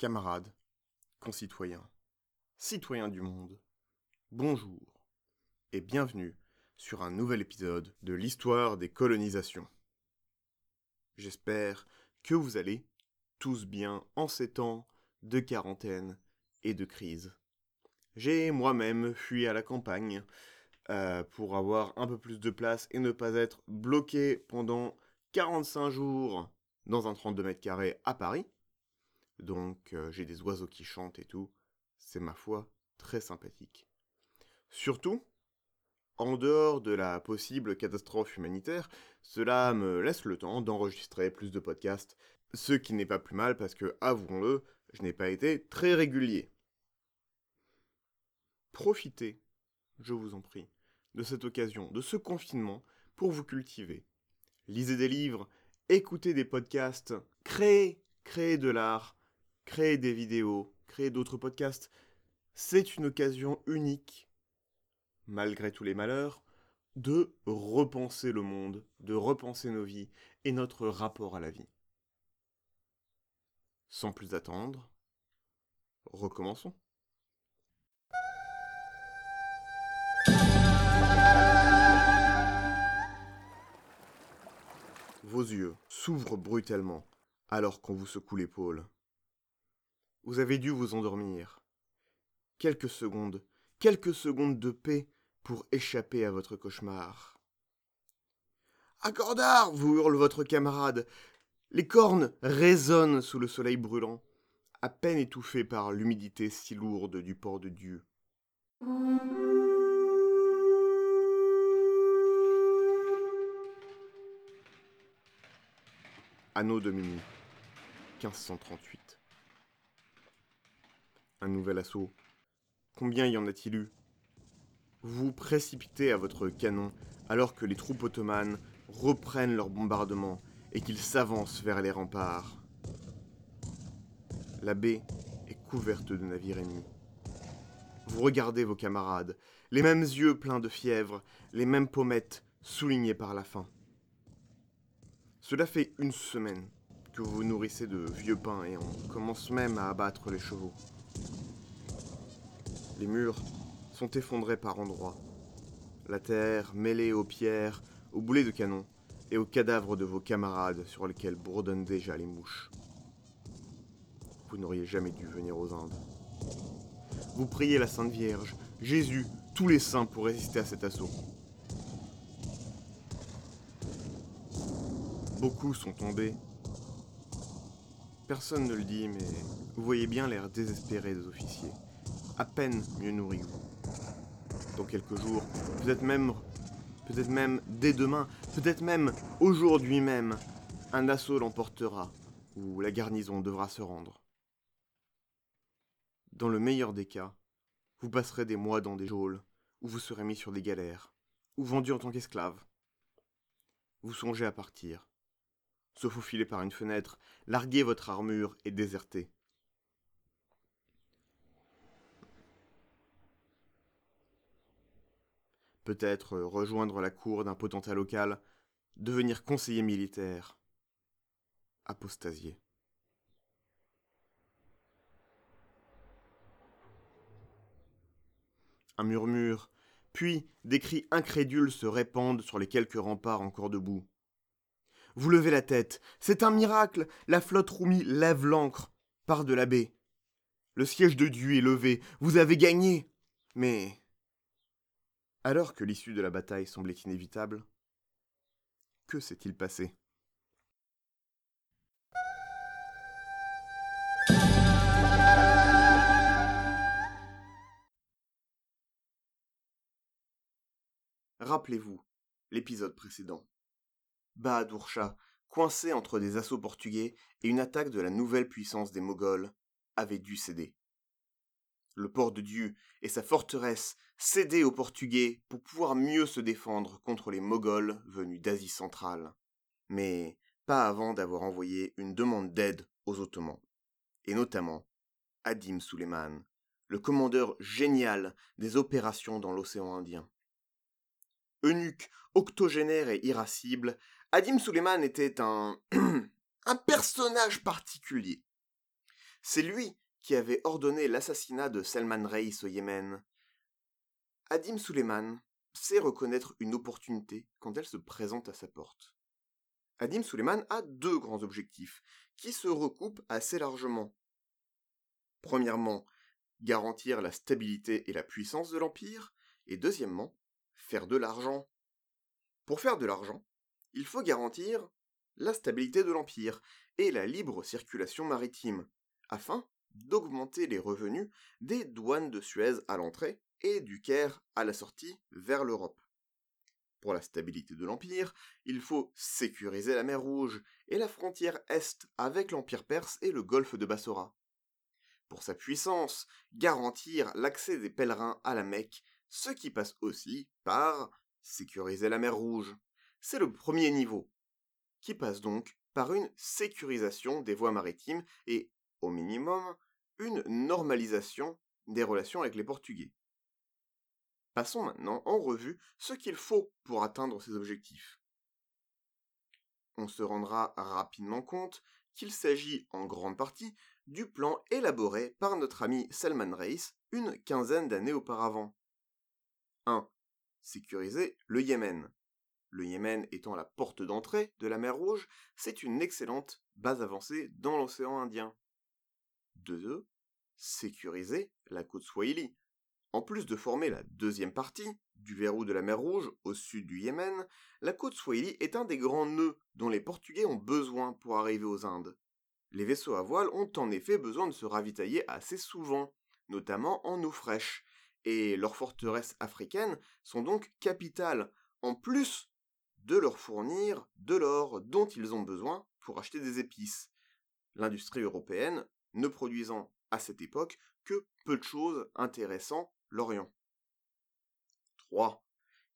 camarades, concitoyens, citoyens du monde, bonjour et bienvenue sur un nouvel épisode de l'histoire des colonisations. J'espère que vous allez tous bien en ces temps de quarantaine et de crise. J'ai moi-même fui à la campagne euh, pour avoir un peu plus de place et ne pas être bloqué pendant 45 jours dans un 32 mètres carrés à Paris. Donc euh, j'ai des oiseaux qui chantent et tout. C'est ma foi très sympathique. Surtout, en dehors de la possible catastrophe humanitaire, cela me laisse le temps d'enregistrer plus de podcasts, ce qui n'est pas plus mal parce que, avouons-le, je n'ai pas été très régulier. Profitez, je vous en prie, de cette occasion, de ce confinement, pour vous cultiver. Lisez des livres, écoutez des podcasts, créez, créez de l'art, créer des vidéos, créer d'autres podcasts, c'est une occasion unique, malgré tous les malheurs, de repenser le monde, de repenser nos vies et notre rapport à la vie. Sans plus attendre, recommençons. Vos yeux s'ouvrent brutalement alors qu'on vous secoue l'épaule. Vous avez dû vous endormir. Quelques secondes, quelques secondes de paix pour échapper à votre cauchemar. Accordard vous hurle votre camarade. Les cornes résonnent sous le soleil brûlant, à peine étouffées par l'humidité si lourde du port de Dieu. Anneau de minuit, 1538 un nouvel assaut. Combien y en a-t-il eu? Vous précipitez à votre canon alors que les troupes ottomanes reprennent leur bombardement et qu'ils s'avancent vers les remparts. La baie est couverte de navires ennemis. Vous regardez vos camarades, les mêmes yeux pleins de fièvre, les mêmes pommettes soulignées par la faim. Cela fait une semaine que vous vous nourrissez de vieux pain et on commence même à abattre les chevaux. Les murs sont effondrés par endroits. La terre mêlée aux pierres, aux boulets de canon et aux cadavres de vos camarades sur lesquels bourdonnent déjà les mouches. Vous n'auriez jamais dû venir aux Indes. Vous priez la Sainte Vierge, Jésus, tous les saints pour résister à cet assaut. Beaucoup sont tombés. Personne ne le dit, mais vous voyez bien l'air désespéré des officiers à peine mieux nourri vous. Dans quelques jours, peut-être même, peut-être même dès demain, peut-être même aujourd'hui même, un assaut l'emportera, ou la garnison devra se rendre. Dans le meilleur des cas, vous passerez des mois dans des geôles, où vous serez mis sur des galères, ou vendu en tant qu'esclave. Vous songez à partir, se faufiler par une fenêtre, larguer votre armure et déserter. peut-être rejoindre la cour d'un potentat local, devenir conseiller militaire, apostasier. Un murmure, puis des cris incrédules se répandent sur les quelques remparts encore debout. Vous levez la tête, c'est un miracle, la flotte roumie lève l'ancre, part de la baie. Le siège de Dieu est levé, vous avez gagné. Mais alors que l'issue de la bataille semblait inévitable, que s'est-il passé? Rappelez-vous l'épisode précédent. Bahadur Shah, coincé entre des assauts portugais et une attaque de la nouvelle puissance des Moghols, avait dû céder le port de Dieu et sa forteresse cédaient aux Portugais pour pouvoir mieux se défendre contre les Moghols venus d'Asie centrale. Mais pas avant d'avoir envoyé une demande d'aide aux Ottomans, et notamment Adim Suleiman, le commandeur génial des opérations dans l'océan Indien. Eunuque, octogénaire et irascible, Adim Suleiman était un un personnage particulier. C'est lui qui avait ordonné l'assassinat de Salman Reis au Yémen. Adim Suleiman sait reconnaître une opportunité quand elle se présente à sa porte. Adim Suleiman a deux grands objectifs, qui se recoupent assez largement. Premièrement, garantir la stabilité et la puissance de l'Empire, et deuxièmement, faire de l'argent. Pour faire de l'argent, il faut garantir la stabilité de l'Empire et la libre circulation maritime, afin d'augmenter les revenus des douanes de Suez à l'entrée et du Caire à la sortie vers l'Europe. Pour la stabilité de l'Empire, il faut sécuriser la mer Rouge et la frontière Est avec l'Empire perse et le golfe de Bassora. Pour sa puissance, garantir l'accès des pèlerins à la Mecque, ce qui passe aussi par sécuriser la mer Rouge. C'est le premier niveau, qui passe donc par une sécurisation des voies maritimes et, au minimum, une normalisation des relations avec les Portugais. Passons maintenant en revue ce qu'il faut pour atteindre ces objectifs. On se rendra rapidement compte qu'il s'agit en grande partie du plan élaboré par notre ami Salman Reis une quinzaine d'années auparavant. 1. Sécuriser le Yémen. Le Yémen étant la porte d'entrée de la mer Rouge, c'est une excellente base avancée dans l'océan Indien. 2. Sécuriser la côte Swahili. En plus de former la deuxième partie du verrou de la mer Rouge au sud du Yémen, la côte Swahili est un des grands nœuds dont les Portugais ont besoin pour arriver aux Indes. Les vaisseaux à voile ont en effet besoin de se ravitailler assez souvent, notamment en eau fraîche, et leurs forteresses africaines sont donc capitales, en plus de leur fournir de l'or dont ils ont besoin pour acheter des épices. L'industrie européenne ne produisant à cette époque que peu de choses intéressant l'Orient. 3.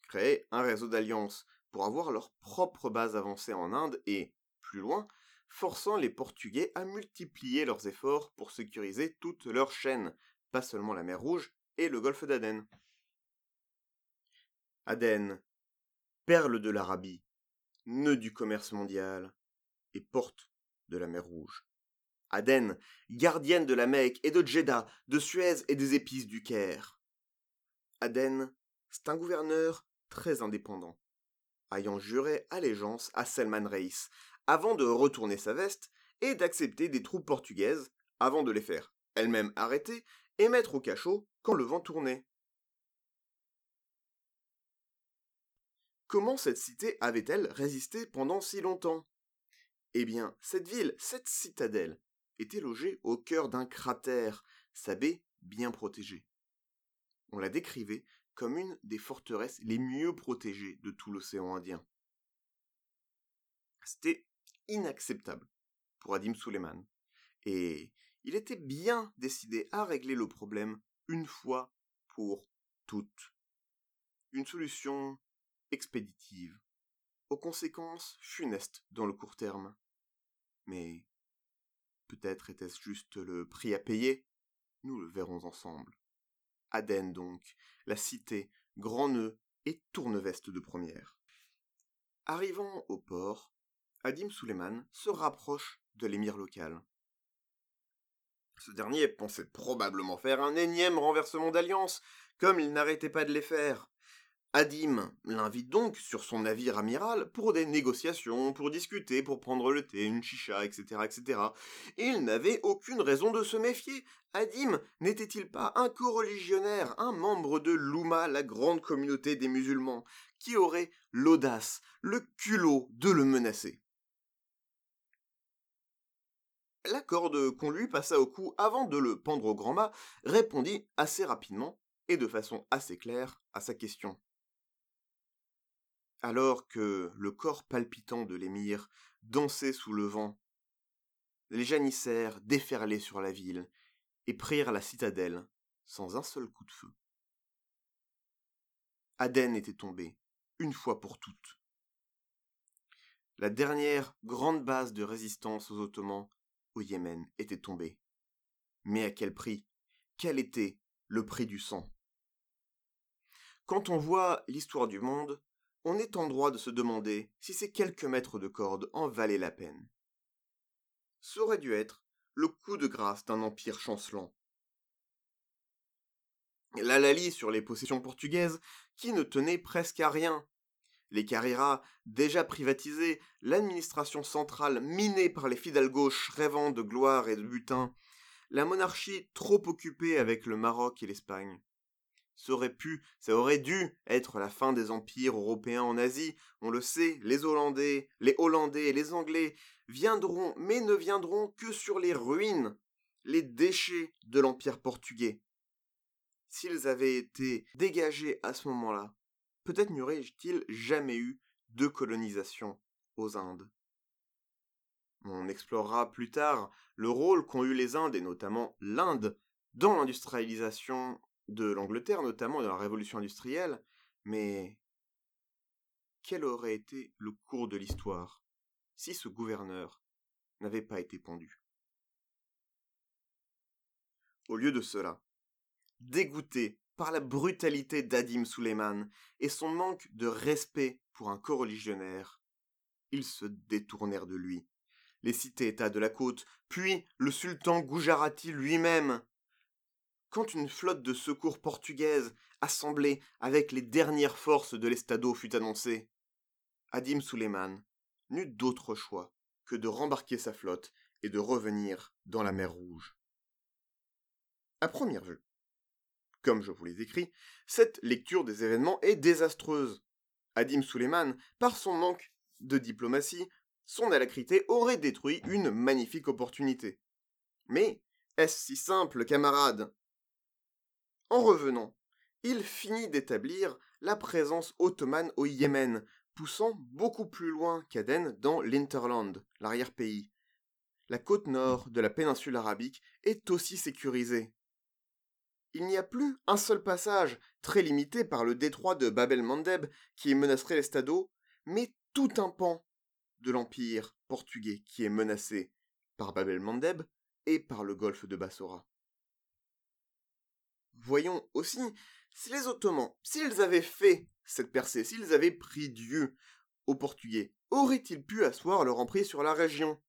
Créer un réseau d'alliances pour avoir leur propre base avancée en Inde et, plus loin, forçant les Portugais à multiplier leurs efforts pour sécuriser toute leur chaîne, pas seulement la mer Rouge et le golfe d'Aden. Aden, perle de l'Arabie, nœud du commerce mondial et porte de la mer Rouge. Aden, gardienne de la Mecque et de Jeddah, de Suez et des épices du Caire. Aden, c'est un gouverneur très indépendant, ayant juré allégeance à Selman Reis, avant de retourner sa veste et d'accepter des troupes portugaises, avant de les faire elles-mêmes arrêter et mettre au cachot quand le vent tournait. Comment cette cité avait-elle résisté pendant si longtemps? Eh bien, cette ville, cette citadelle, était logée au cœur d'un cratère, sa baie bien protégée. On la décrivait comme une des forteresses les mieux protégées de tout l'océan Indien. C'était inacceptable pour Adim Suleiman, et il était bien décidé à régler le problème une fois pour toutes. Une solution expéditive, aux conséquences funestes dans le court terme. Mais peut-être était-ce juste le prix à payer Nous le verrons ensemble. Aden donc, la cité, grand nœud et tourneveste de première. Arrivant au port, Adim Suleiman se rapproche de l'émir local. Ce dernier pensait probablement faire un énième renversement d'alliance, comme il n'arrêtait pas de les faire. Adim l'invite donc sur son navire amiral pour des négociations, pour discuter, pour prendre le thé, une chicha, etc., etc. Il n'avait aucune raison de se méfier. Adim n'était-il pas un co-religionnaire, un membre de l'Ouma, la grande communauté des musulmans, qui aurait l'audace, le culot de le menacer? La corde qu'on lui passa au cou avant de le pendre au grand mât répondit assez rapidement et de façon assez claire à sa question. Alors que le corps palpitant de l'émir dansait sous le vent, les janissaires déferlaient sur la ville et prirent la citadelle sans un seul coup de feu. Aden était tombé, une fois pour toutes. La dernière grande base de résistance aux Ottomans au Yémen était tombé. Mais à quel prix? Quel était le prix du sang? Quand on voit l'histoire du monde, on est en droit de se demander si ces quelques mètres de corde en valaient la peine. Ça aurait dû être le coup de grâce d'un empire chancelant. L'Alali sur les possessions portugaises, qui ne tenaient presque à rien. Les Carreras, déjà privatisés, l'administration centrale minée par les fidalgos rêvant de gloire et de butin, la monarchie trop occupée avec le Maroc et l'Espagne. Ça aurait pu, ça aurait dû être la fin des empires européens en Asie. On le sait, les Hollandais, les Hollandais les Anglais viendront, mais ne viendront que sur les ruines, les déchets de l'empire portugais. S'ils avaient été dégagés à ce moment-là, peut-être n'y aurait-il jamais eu de colonisation aux Indes. On explorera plus tard le rôle qu'ont eu les Indes, et notamment l'Inde, dans l'industrialisation de l'Angleterre, notamment dans la révolution industrielle, mais quel aurait été le cours de l'histoire si ce gouverneur n'avait pas été pendu? Au lieu de cela, dégoûté par la brutalité d'Adim Suleiman et son manque de respect pour un coreligionnaire, ils se détournèrent de lui. Les cités-États de la côte, puis le sultan Gujarati lui-même, quand une flotte de secours portugaise, assemblée avec les dernières forces de l'Estado, fut annoncée, Adim Suleiman n'eut d'autre choix que de rembarquer sa flotte et de revenir dans la mer Rouge. À première vue, comme je vous l'ai écrit, cette lecture des événements est désastreuse. Adim Suleiman, par son manque de diplomatie, son alacrité aurait détruit une magnifique opportunité. Mais est-ce si simple, camarades? En revenant, il finit d'établir la présence ottomane au Yémen, poussant beaucoup plus loin qu'Aden dans l'Interland, l'arrière-pays. La côte nord de la péninsule arabique est aussi sécurisée. Il n'y a plus un seul passage, très limité par le détroit de Bab el-Mandeb qui menacerait l'Estado, mais tout un pan de l'empire portugais qui est menacé par Bab el-Mandeb et par le golfe de Bassora. Voyons aussi si les Ottomans, s'ils avaient fait cette percée, s'ils avaient pris Dieu aux Portugais, auraient-ils pu asseoir leur emprise sur la région?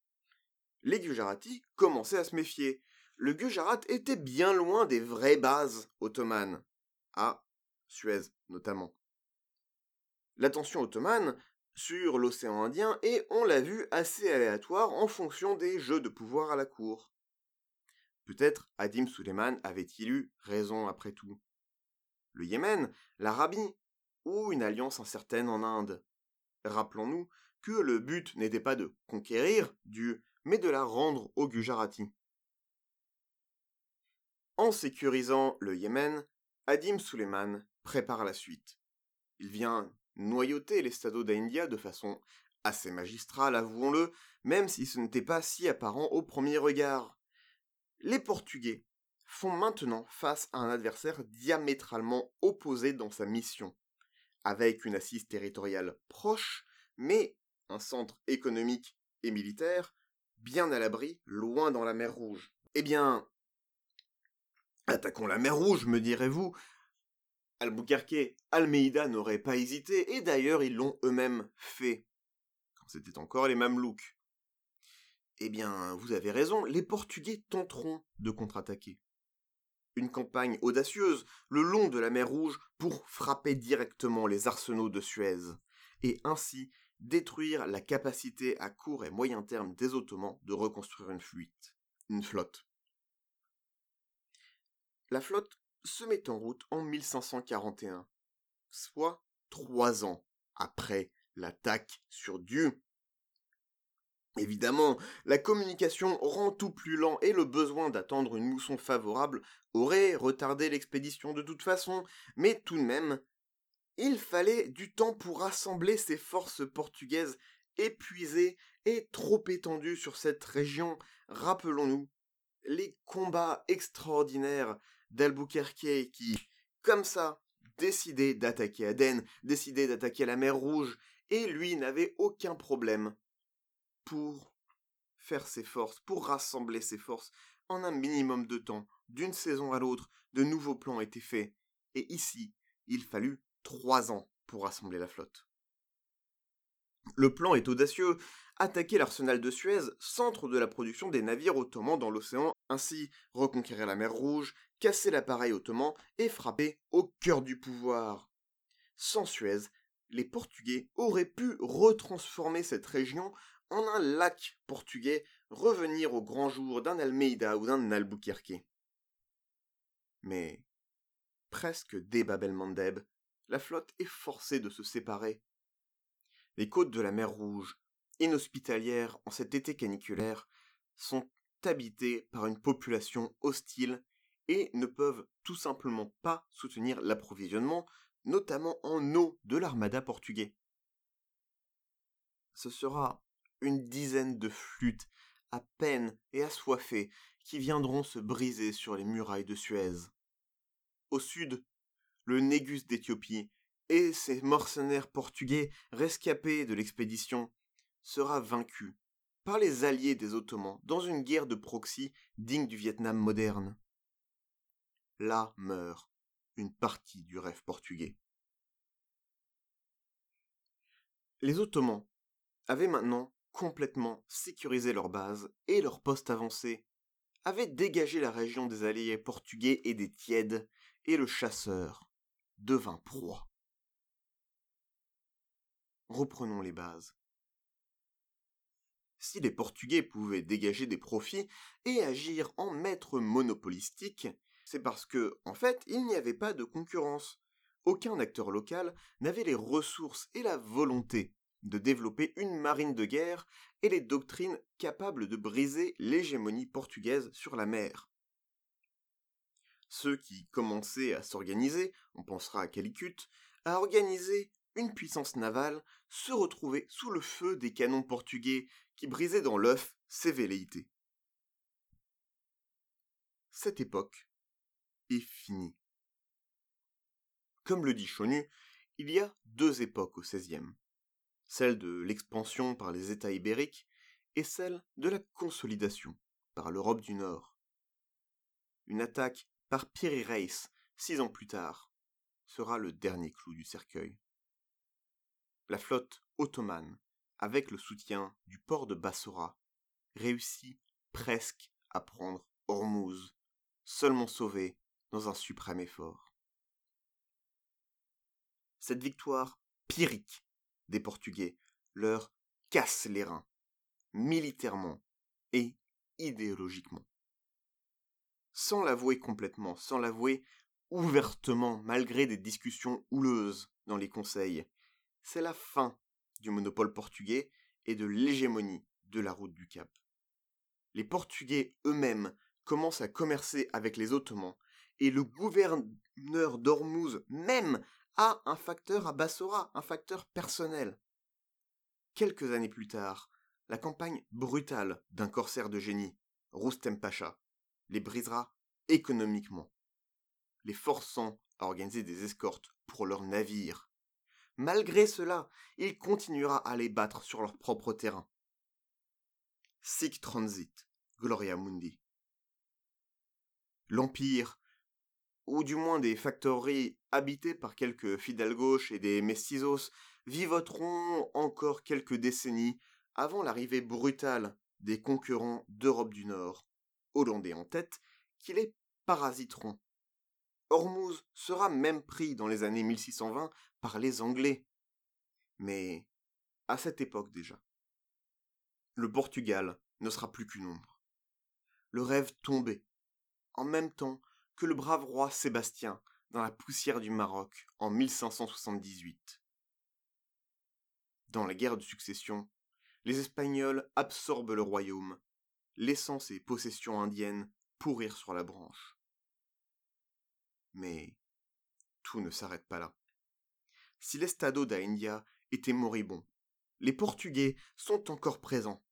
Les Gujarati commençaient à se méfier. Le Gujarat était bien loin des vraies bases ottomanes, à Suez notamment. L'attention ottomane sur l'océan Indien est, on l'a vu, assez aléatoire en fonction des jeux de pouvoir à la cour. Peut-être Adim Suleiman avait-il eu raison après tout. Le Yémen, l'Arabie, ou une alliance incertaine en Inde. Rappelons-nous que le but n'était pas de conquérir Dieu, mais de la rendre au Gujarati. En sécurisant le Yémen, Adim Suleiman prépare la suite. Il vient noyauter les stados d'India de façon assez magistrale, avouons-le, même si ce n'était pas si apparent au premier regard les Portugais font maintenant face à un adversaire diamétralement opposé dans sa mission, avec une assise territoriale proche, mais un centre économique et militaire bien à l'abri, loin dans la mer Rouge. Eh bien, attaquons la mer Rouge, me direz-vous. Albuquerque, Almeida n'auraient pas hésité, et d'ailleurs ils l'ont eux-mêmes fait, quand c'était encore les Mamelouks. Eh bien, vous avez raison, les Portugais tenteront de contre-attaquer. Une campagne audacieuse le long de la mer Rouge pour frapper directement les arsenaux de Suez, et ainsi détruire la capacité à court et moyen terme des Ottomans de reconstruire une flotte. La flotte se met en route en 1541, soit trois ans après l'attaque sur Dieu Évidemment, la communication rend tout plus lent et le besoin d'attendre une mousson favorable aurait retardé l'expédition de toute façon, mais tout de même, il fallait du temps pour rassembler ces forces portugaises épuisées et trop étendues sur cette région. Rappelons-nous les combats extraordinaires d'Albuquerque qui, comme ça, décidait d'attaquer Aden, décidait d'attaquer la mer Rouge, et lui n'avait aucun problème pour faire ses forces, pour rassembler ses forces en un minimum de temps, d'une saison à l'autre, de nouveaux plans étaient faits. Et ici, il fallut trois ans pour rassembler la flotte. Le plan est audacieux, attaquer l'arsenal de Suez, centre de la production des navires ottomans dans l'océan, ainsi reconquérir la mer Rouge, casser l'appareil ottoman et frapper au cœur du pouvoir. Sans Suez, les Portugais auraient pu retransformer cette région en un lac portugais, revenir au grand jour d'un Almeida ou d'un Albuquerque. Mais, presque dès Bab el-Mandeb, la flotte est forcée de se séparer. Les côtes de la mer Rouge, inhospitalières en cet été caniculaire, sont habitées par une population hostile et ne peuvent tout simplement pas soutenir l'approvisionnement, notamment en eau de l'armada portugais. Ce sera une dizaine de flûtes, à peine et assoiffées, qui viendront se briser sur les murailles de Suez. Au sud, le Négus d'Éthiopie et ses mercenaires portugais rescapés de l'expédition sera vaincu par les alliés des Ottomans dans une guerre de proxy digne du Vietnam moderne. Là meurt une partie du rêve portugais. Les Ottomans avaient maintenant complètement sécurisé leur base et leur poste avancé, avaient dégagé la région des alliés portugais et des tièdes, et le chasseur devint proie. Reprenons les bases. Si les Portugais pouvaient dégager des profits et agir en maître monopolistique, c'est parce que, en fait, il n'y avait pas de concurrence. Aucun acteur local n'avait les ressources et la volonté de développer une marine de guerre et les doctrines capables de briser l'hégémonie portugaise sur la mer. Ceux qui commençaient à s'organiser, on pensera à Calicut, à organiser une puissance navale, se retrouvaient sous le feu des canons portugais qui brisaient dans l'œuf ses velléités. Cette époque est finie. Comme le dit Chonu, il y a deux époques au XVIe celle de l'expansion par les États ibériques et celle de la consolidation par l'Europe du Nord. Une attaque par Piri Reis, six ans plus tard, sera le dernier clou du cercueil. La flotte ottomane, avec le soutien du port de Bassora, réussit presque à prendre Hormuz, seulement sauvé dans un suprême effort. Cette victoire pyrrhique des Portugais leur casse les reins, militairement et idéologiquement. Sans l'avouer complètement, sans l'avouer ouvertement, malgré des discussions houleuses dans les conseils, c'est la fin du monopole portugais et de l'hégémonie de la route du Cap. Les Portugais eux-mêmes commencent à commercer avec les Ottomans, et le gouverneur d'Ormuz même a un facteur à Bassora, un facteur personnel. Quelques années plus tard, la campagne brutale d'un corsaire de génie, Roustem Pacha, les brisera économiquement, les forçant à organiser des escortes pour leurs navires. Malgré cela, il continuera à les battre sur leur propre terrain. Sic transit, Gloria Mundi. L'Empire ou du moins des factories habitées par quelques fidèles gauches et des mestizos, vivoteront encore quelques décennies avant l'arrivée brutale des concurrents d'Europe du Nord, hollandais en tête, qui les parasiteront. Hormuz sera même pris dans les années 1620 par les Anglais. Mais à cette époque déjà. Le Portugal ne sera plus qu'une ombre. Le rêve tombé. En même temps que le brave roi Sébastien dans la poussière du Maroc en 1578. Dans la guerre de succession, les Espagnols absorbent le royaume, laissant ses possessions indiennes pourrir sur la branche. Mais tout ne s'arrête pas là. Si l'Estado da India était moribond, les Portugais sont encore présents.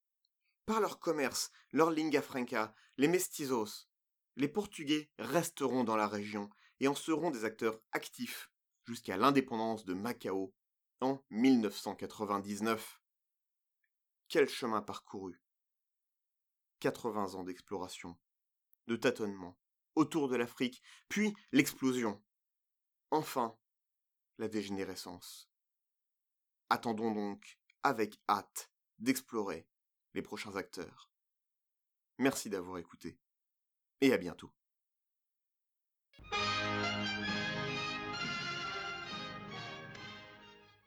Par leur commerce, leur lingua franca, les mestizos, les Portugais resteront dans la région et en seront des acteurs actifs jusqu'à l'indépendance de Macao en 1999. Quel chemin parcouru 80 ans d'exploration, de tâtonnement, autour de l'Afrique, puis l'explosion. Enfin, la dégénérescence. Attendons donc avec hâte d'explorer les prochains acteurs. Merci d'avoir écouté et à bientôt.